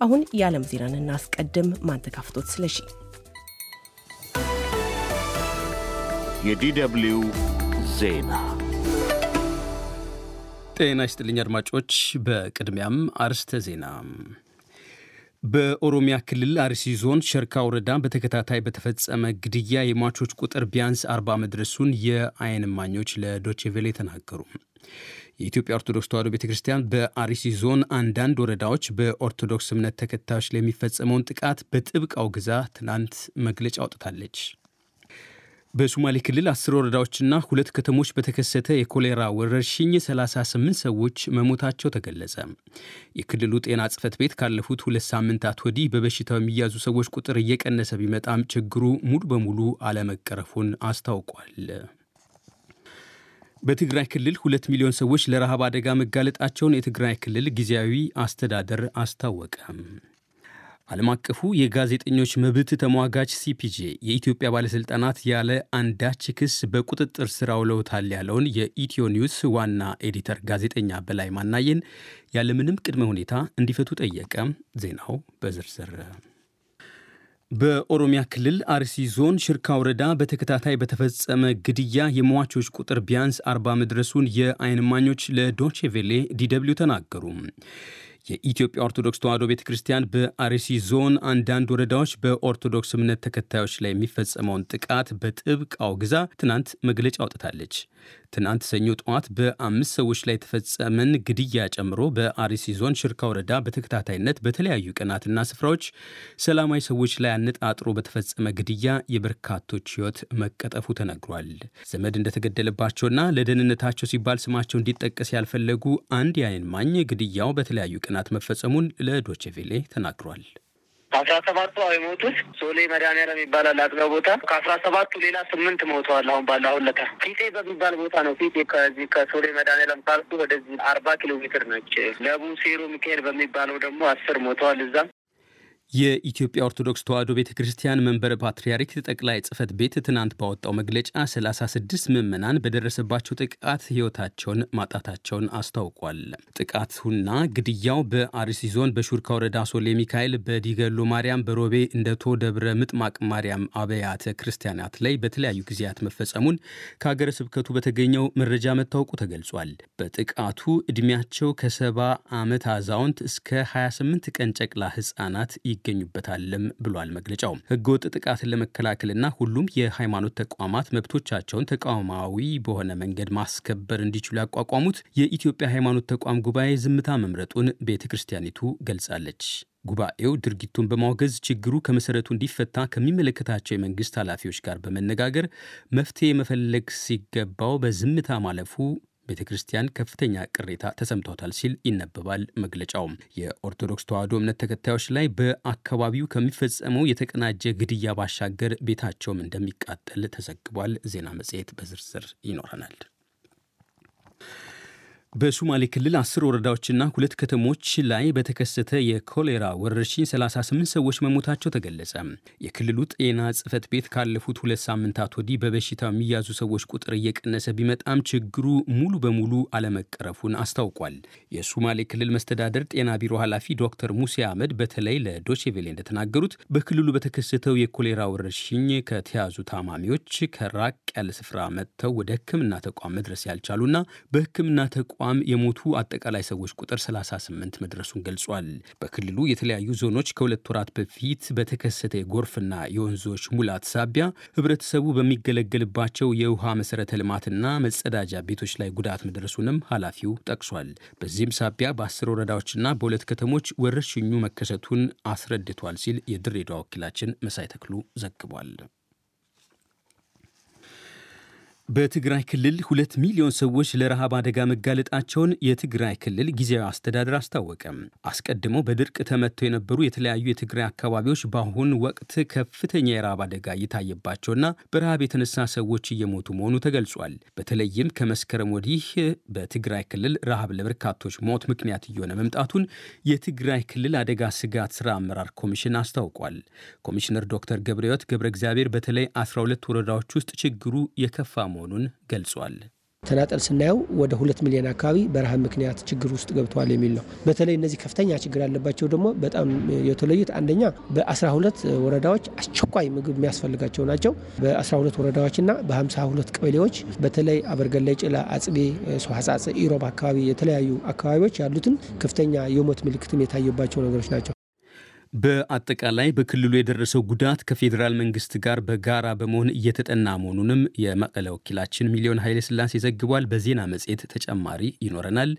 አሁን የዓለም ዜናን እናስቀድም። ማንተጋፍቶት ስለሺ የዲደብሊው ዜና ጤና ይስጥልኝ አድማጮች። በቅድሚያም አርስተ ዜና በኦሮሚያ ክልል አርሲ ዞን ሸርካ ወረዳ በተከታታይ በተፈጸመ ግድያ የሟቾች ቁጥር ቢያንስ አርባ መድረሱን የዓይን እማኞች ለዶቼቬሌ ተናገሩ። የኢትዮጵያ ኦርቶዶክስ ተዋሕዶ ቤተ ክርስቲያን በአርሲ ዞን አንዳንድ ወረዳዎች በኦርቶዶክስ እምነት ተከታዮች ላይ የሚፈጸመውን ጥቃት በጥብቅ አውግዛ ትናንት መግለጫ አውጥታለች። በሶማሌ ክልል አስር ወረዳዎችና ሁለት ከተሞች በተከሰተ የኮሌራ ወረርሽኝ 38 ሰዎች መሞታቸው ተገለጸ። የክልሉ ጤና ጽሕፈት ቤት ካለፉት ሁለት ሳምንታት ወዲህ በበሽታው የሚያዙ ሰዎች ቁጥር እየቀነሰ ቢመጣም ችግሩ ሙሉ በሙሉ አለመቀረፉን አስታውቋል። በትግራይ ክልል ሁለት ሚሊዮን ሰዎች ለረሃብ አደጋ መጋለጣቸውን የትግራይ ክልል ጊዜያዊ አስተዳደር አስታወቀ። ዓለም አቀፉ የጋዜጠኞች መብት ተሟጋች ሲፒጄ የኢትዮጵያ ባለሥልጣናት ያለ አንዳች ክስ በቁጥጥር ስር አውለውታል ያለውን የኢትዮ ኒውስ ዋና ኤዲተር ጋዜጠኛ በላይ ማናየን ያለምንም ቅድመ ሁኔታ እንዲፈቱ ጠየቀ። ዜናው በዝርዝር በኦሮሚያ ክልል አርሲ ዞን ሽርካ ወረዳ በተከታታይ በተፈጸመ ግድያ የሟቾች ቁጥር ቢያንስ አርባ መድረሱን የዓይን እማኞች ለዶቼ DW ተናገሩ። የኢትዮጵያ ኦርቶዶክስ ተዋሕዶ ቤተ ክርስቲያን በአርሲ ዞን አንዳንድ ወረዳዎች በኦርቶዶክስ እምነት ተከታዮች ላይ የሚፈጸመውን ጥቃት በጥብቅ አውግዛ ትናንት መግለጫ አውጥታለች። ትናንት ሰኞ ጠዋት በአምስት ሰዎች ላይ የተፈጸመን ግድያ ጨምሮ በአርሲ ዞን ሽርካ ወረዳ በተከታታይነት በተለያዩ ቀናትና ስፍራዎች ሰላማዊ ሰዎች ላይ አነጣጥሮ በተፈጸመ ግድያ የበርካቶች ሕይወት መቀጠፉ ተነግሯል። ዘመድ እንደተገደለባቸውና ለደህንነታቸው ሲባል ስማቸው እንዲጠቀስ ያልፈለጉ አንድ የዓይን እማኝ ግድያው በተለያዩ ቀናት መፈጸሙን ለዶቼቬሌ ተናግሯል። ከአስራ ሰባቱ የሞቱት ሶሌ መድኃኒዓለም ይባላል አጥቢያ ቦታ። ከአስራ ሰባቱ ሌላ ስምንት ሞተዋል። አሁን ባለ አሁን ለታ ፊጤ በሚባል ቦታ ነው። ፊጤ ከዚህ ከሶሌ መድኃኒዓለም ካልኩ ወደዚህ አርባ ኪሎ ሜትር ነች። ለቡ ሴሮ ሚካኤል በሚባለው ደግሞ አስር ሞተዋል እዛም የኢትዮጵያ ኦርቶዶክስ ተዋሕዶ ቤተ ክርስቲያን መንበረ ፓትርያርክ ጠቅላይ ጽሕፈት ቤት ትናንት ባወጣው መግለጫ 36 ምዕመናን በደረሰባቸው ጥቃት ሕይወታቸውን ማጣታቸውን አስታውቋል። ጥቃቱና ግድያው በአርሲ ዞን በሹርካ ወረዳ ሶሌ ሚካኤል፣ በዲገሎ ማርያም፣ በሮቤ እንደቶ ደብረ ምጥማቅ ማርያም አብያተ ክርስቲያናት ላይ በተለያዩ ጊዜያት መፈጸሙን ከሀገረ ስብከቱ በተገኘው መረጃ መታወቁ ተገልጿል። በጥቃቱ ዕድሜያቸው ከሰባ ዓመት አዛውንት እስከ 28 ቀን ጨቅላ ሕፃናት ይገኙበታልም ብሏል መግለጫው። ህገወጥ ጥቃትን ለመከላከልና ሁሉም የሃይማኖት ተቋማት መብቶቻቸውን ተቋማዊ በሆነ መንገድ ማስከበር እንዲችሉ ያቋቋሙት የኢትዮጵያ ሃይማኖት ተቋም ጉባኤ ዝምታ መምረጡን ቤተ ክርስቲያኒቱ ገልጻለች። ጉባኤው ድርጊቱን በማውገዝ ችግሩ ከመሰረቱ እንዲፈታ ከሚመለከታቸው የመንግስት ኃላፊዎች ጋር በመነጋገር መፍትሄ መፈለግ ሲገባው በዝምታ ማለፉ ቤተ ክርስቲያን ከፍተኛ ቅሬታ ተሰምቷታል ሲል ይነበባል መግለጫው። የኦርቶዶክስ ተዋሕዶ እምነት ተከታዮች ላይ በአካባቢው ከሚፈጸመው የተቀናጀ ግድያ ባሻገር ቤታቸውም እንደሚቃጠል ተዘግቧል። ዜና መጽሔት በዝርዝር ይኖረናል። በሶማሌ ክልል አስር ወረዳዎችና ሁለት ከተሞች ላይ በተከሰተ የኮሌራ ወረርሽኝ 38 ሰዎች መሞታቸው ተገለጸ። የክልሉ ጤና ጽሕፈት ቤት ካለፉት ሁለት ሳምንታት ወዲህ በበሽታው የሚያዙ ሰዎች ቁጥር እየቀነሰ ቢመጣም ችግሩ ሙሉ በሙሉ አለመቀረፉን አስታውቋል። የሶማሌ ክልል መስተዳደር ጤና ቢሮ ኃላፊ ዶክተር ሙሴ አህመድ በተለይ ለዶቼቬሌ እንደተናገሩት በክልሉ በተከሰተው የኮሌራ ወረርሽኝ ከተያዙ ታማሚዎች ከራቅ ያለ ስፍራ መጥተው ወደ ሕክምና ተቋም መድረስ ያልቻሉና በሕክምና ተቋም የሞቱ አጠቃላይ ሰዎች ቁጥር 38 መድረሱን ገልጿል። በክልሉ የተለያዩ ዞኖች ከሁለት ወራት በፊት በተከሰተ የጎርፍና የወንዞች ሙላት ሳቢያ ህብረተሰቡ በሚገለገልባቸው የውሃ መሰረተ ልማትና መጸዳጃ ቤቶች ላይ ጉዳት መድረሱንም ኃላፊው ጠቅሷል። በዚህም ሳቢያ በአስር ወረዳዎችና በሁለት ከተሞች ወረርሽኙ መከሰቱን አስረድቷል ሲል የድሬዳዋ ወኪላችን መሳይ ተክሉ ዘግቧል። በትግራይ ክልል ሁለት ሚሊዮን ሰዎች ለረሃብ አደጋ መጋለጣቸውን የትግራይ ክልል ጊዜያዊ አስተዳደር አስታወቀ። አስቀድመው በድርቅ ተመተው የነበሩ የተለያዩ የትግራይ አካባቢዎች በአሁን ወቅት ከፍተኛ የረሃብ አደጋ እየታየባቸውና በረሃብ የተነሳ ሰዎች እየሞቱ መሆኑ ተገልጿል። በተለይም ከመስከረም ወዲህ በትግራይ ክልል ረሃብ ለበርካቶች ሞት ምክንያት እየሆነ መምጣቱን የትግራይ ክልል አደጋ ስጋት ስራ አመራር ኮሚሽን አስታውቋል። ኮሚሽነር ዶክተር ገብረሕይወት ገብረ እግዚአብሔር በተለይ 12 ወረዳዎች ውስጥ ችግሩ የከፋ መሆኑን ገልጿል። ተናጠል ስናየው ወደ ሁለት ሚሊዮን አካባቢ በረሃብ ምክንያት ችግር ውስጥ ገብተዋል የሚል ነው። በተለይ እነዚህ ከፍተኛ ችግር ያለባቸው ደግሞ በጣም የተለዩት አንደኛ በ12 ወረዳዎች አስቸኳይ ምግብ የሚያስፈልጋቸው ናቸው። በ12 ወረዳዎችና በ52 ቀበሌዎች በተለይ አበርገላይ፣ ጭላ፣ አጽቤ፣ ሰዋሳጽ፣ ኢሮብ አካባቢ የተለያዩ አካባቢዎች ያሉትን ከፍተኛ የሞት ምልክትም የታየባቸው ነገሮች ናቸው። በአጠቃላይ በክልሉ የደረሰው ጉዳት ከፌዴራል መንግስት ጋር በጋራ በመሆን እየተጠና መሆኑንም የመቀሌ ወኪላችን ሚሊዮን ኃይለ ስላሴ ዘግቧል። በዜና መጽሔት ተጨማሪ ይኖረናል።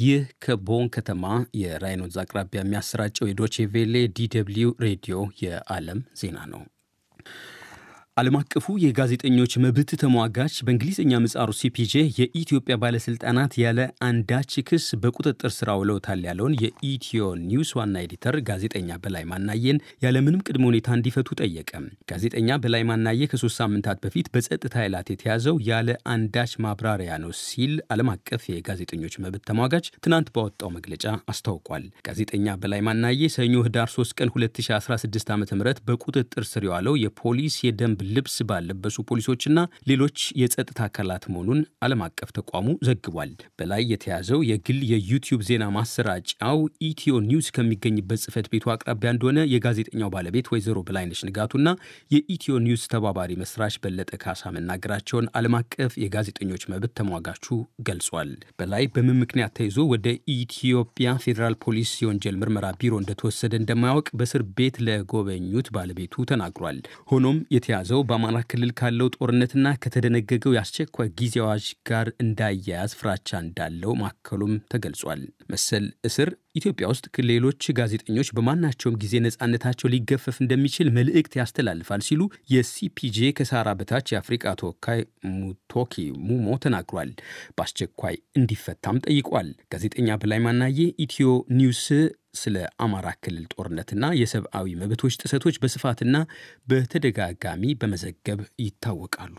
ይህ ከቦን ከተማ የራይን ወንዝ አቅራቢያ የሚያሰራጨው የዶቼ ቬሌ DW ሬዲዮ የዓለም ዜና ነው። ዓለም አቀፉ የጋዜጠኞች መብት ተሟጋች በእንግሊዝኛ ምህጻሩ ሲፒጄ የኢትዮጵያ ባለስልጣናት ያለ አንዳች ክስ በቁጥጥር ስር አውለውታል ያለውን የኢትዮ ኒውስ ዋና ኤዲተር ጋዜጠኛ በላይ ማናየን ያለምንም ቅድመ ሁኔታ እንዲፈቱ ጠየቀ። ጋዜጠኛ በላይ ማናየ ከሶስት ሳምንታት በፊት በጸጥታ ኃይላት የተያዘው ያለ አንዳች ማብራሪያ ነው ሲል ዓለም አቀፍ የጋዜጠኞች መብት ተሟጋች ትናንት ባወጣው መግለጫ አስታውቋል። ጋዜጠኛ በላይ ማናየ ሰኞ ህዳር 3 ቀን 2016 ዓ ም በቁጥጥር ስር የዋለው የፖሊስ የደንብ ልብስ በለበሱ ፖሊሶችና ሌሎች የጸጥታ አካላት መሆኑን ዓለም አቀፍ ተቋሙ ዘግቧል። በላይ የተያዘው የግል የዩቲዩብ ዜና ማሰራጫው ኢትዮ ኒውስ ከሚገኝበት ጽህፈት ቤቱ አቅራቢያ እንደሆነ የጋዜጠኛው ባለቤት ወይዘሮ በላይነሽ ንጋቱና የኢትዮ ኒውስ ተባባሪ መስራች በለጠ ካሳ መናገራቸውን ዓለም አቀፍ የጋዜጠኞች መብት ተሟጋቹ ገልጿል። በላይ በምን ምክንያት ተይዞ ወደ ኢትዮጵያ ፌዴራል ፖሊስ የወንጀል ምርመራ ቢሮ እንደተወሰደ እንደማያውቅ በእስር ቤት ለጎበኙት ባለቤቱ ተናግሯል። ሆኖም የተያዘው በአማራ ክልል ካለው ጦርነትና ከተደነገገው የአስቸኳይ ጊዜ አዋጅ ጋር እንዳያያዝ ፍራቻ እንዳለው ማከሉም ተገልጿል። መሰል እስር ኢትዮጵያ ውስጥ ሌሎች ጋዜጠኞች በማናቸውም ጊዜ ነጻነታቸው ሊገፈፍ እንደሚችል መልእክት ያስተላልፋል ሲሉ የሲፒጄ ከሳራ በታች የአፍሪቃ ተወካይ ሙቶኪ ሙሞ ተናግሯል። በአስቸኳይ እንዲፈታም ጠይቋል። ጋዜጠኛ በላይ ማናዬ ኢትዮ ኒውስ ስለ አማራ ክልል ጦርነትና የሰብአዊ መብቶች ጥሰቶች በስፋትና በተደጋጋሚ በመዘገብ ይታወቃሉ።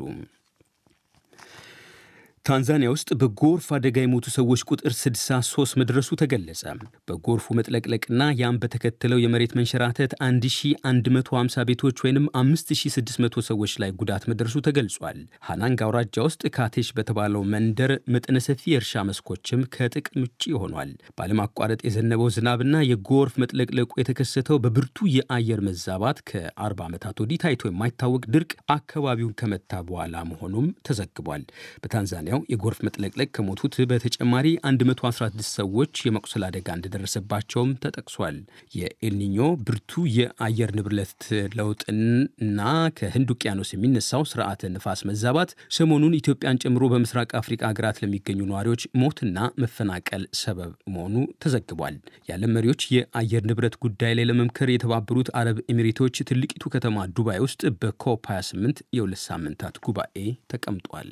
ታንዛኒያ ውስጥ በጎርፍ አደጋ የሞቱ ሰዎች ቁጥር 63 መድረሱ ተገለጸ። በጎርፉ መጥለቅለቅና ያም በተከተለው የመሬት መንሸራተት 1150 ቤቶች ወይም 5600 ሰዎች ላይ ጉዳት መድረሱ ተገልጿል። ሃናንግ አውራጃ ውስጥ ካቴሽ በተባለው መንደር መጠነ ሰፊ የእርሻ መስኮችም ከጥቅም ውጭ ሆኗል። ባለማቋረጥ የዘነበው ዝናብና የጎርፍ መጥለቅለቁ የተከሰተው በብርቱ የአየር መዛባት ከ40 ዓመታት ወዲህ ታይቶ የማይታወቅ ድርቅ አካባቢውን ከመታ በኋላ መሆኑም ተዘግቧል። በታንዛኒያ የጎርፍ መጥለቅለቅ ከሞቱት በተጨማሪ 116 ሰዎች የመቁሰል አደጋ እንደደረሰባቸውም ተጠቅሷል። የኤልኒኞ ብርቱ የአየር ንብረት ለውጥና ከህንድ ውቅያኖስ የሚነሳው ስርዓተ ንፋስ መዛባት ሰሞኑን ኢትዮጵያን ጨምሮ በምስራቅ አፍሪካ ሀገራት ለሚገኙ ነዋሪዎች ሞትና መፈናቀል ሰበብ መሆኑ ተዘግቧል። የዓለም መሪዎች የአየር ንብረት ጉዳይ ላይ ለመምከር የተባበሩት አረብ ኤሚሬቶች ትልቂቱ ከተማ ዱባይ ውስጥ በኮፕ 28 የሁለት ሳምንታት ጉባኤ ተቀምጧል።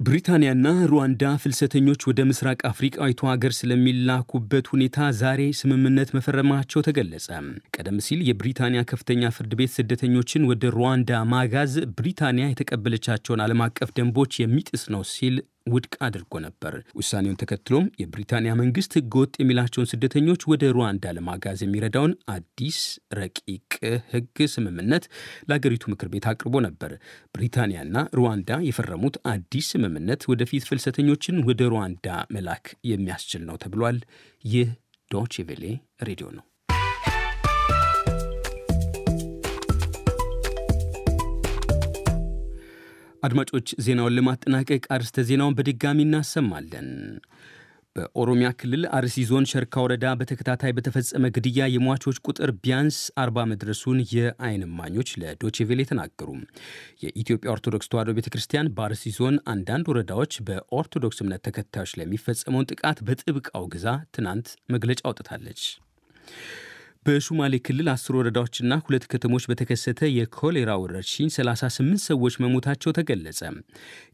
ብሪታንያና ሩዋንዳ ፍልሰተኞች ወደ ምስራቅ አፍሪቃዊቱ ሀገር ስለሚላኩበት ሁኔታ ዛሬ ስምምነት መፈረማቸው ተገለጸ። ቀደም ሲል የብሪታንያ ከፍተኛ ፍርድ ቤት ስደተኞችን ወደ ሩዋንዳ ማጋዝ ብሪታንያ የተቀበለቻቸውን ዓለም አቀፍ ደንቦች የሚጥስ ነው ሲል ውድቅ አድርጎ ነበር። ውሳኔውን ተከትሎም የብሪታንያ መንግስት ህገወጥ የሚላቸውን ስደተኞች ወደ ሩዋንዳ ለማጋዝ የሚረዳውን አዲስ ረቂቅ ህግ ስምምነት ለአገሪቱ ምክር ቤት አቅርቦ ነበር። ብሪታንያና ሩዋንዳ የፈረሙት አዲስ ስምምነት ወደፊት ፍልሰተኞችን ወደ ሩዋንዳ መላክ የሚያስችል ነው ተብሏል። ይህ ዶቼ ቬሌ ሬዲዮ ነው። አድማጮች ዜናውን ለማጠናቀቅ አርስተ ዜናውን በድጋሚ እናሰማለን። በኦሮሚያ ክልል አርሲ ዞን ሸርካ ወረዳ በተከታታይ በተፈጸመ ግድያ የሟቾች ቁጥር ቢያንስ አርባ መድረሱን የዓይን እማኞች ለዶቼቬሌ ተናገሩ። የኢትዮጵያ ኦርቶዶክስ ተዋሕዶ ቤተ ክርስቲያን በአርሲ ዞን አንዳንድ ወረዳዎች በኦርቶዶክስ እምነት ተከታዮች ላይ የሚፈጸመውን ጥቃት በጥብቅ አውግዛ ትናንት መግለጫ አውጥታለች። በሹማሌ ክልል አስር ወረዳዎችና ሁለት ከተሞች በተከሰተ የኮሌራ ወረርሽኝ 38 ሰዎች መሞታቸው ተገለጸ።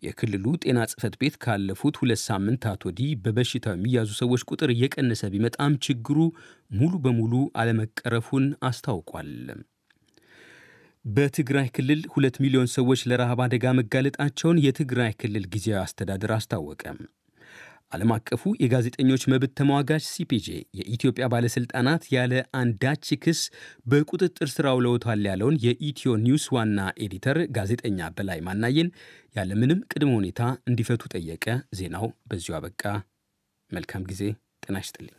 የክልሉ ጤና ጽሕፈት ቤት ካለፉት ሁለት ሳምንታት ወዲህ በበሽታው የሚያዙ ሰዎች ቁጥር እየቀነሰ ቢመጣም ችግሩ ሙሉ በሙሉ አለመቀረፉን አስታውቋል። በትግራይ ክልል ሁለት ሚሊዮን ሰዎች ለረሃብ አደጋ መጋለጣቸውን የትግራይ ክልል ጊዜያዊ አስተዳደር አስታወቀ። ዓለም አቀፉ የጋዜጠኞች መብት ተሟጋች ሲፒጄ የኢትዮጵያ ባለሥልጣናት ያለ አንዳች ክስ በቁጥጥር ስር አውለውታል ያለውን የኢትዮ ኒውስ ዋና ኤዲተር ጋዜጠኛ በላይ ማናየን ያለምንም ቅድመ ሁኔታ እንዲፈቱ ጠየቀ። ዜናው በዚሁ አበቃ። መልካም ጊዜ። ጤና ይስጥልኝ።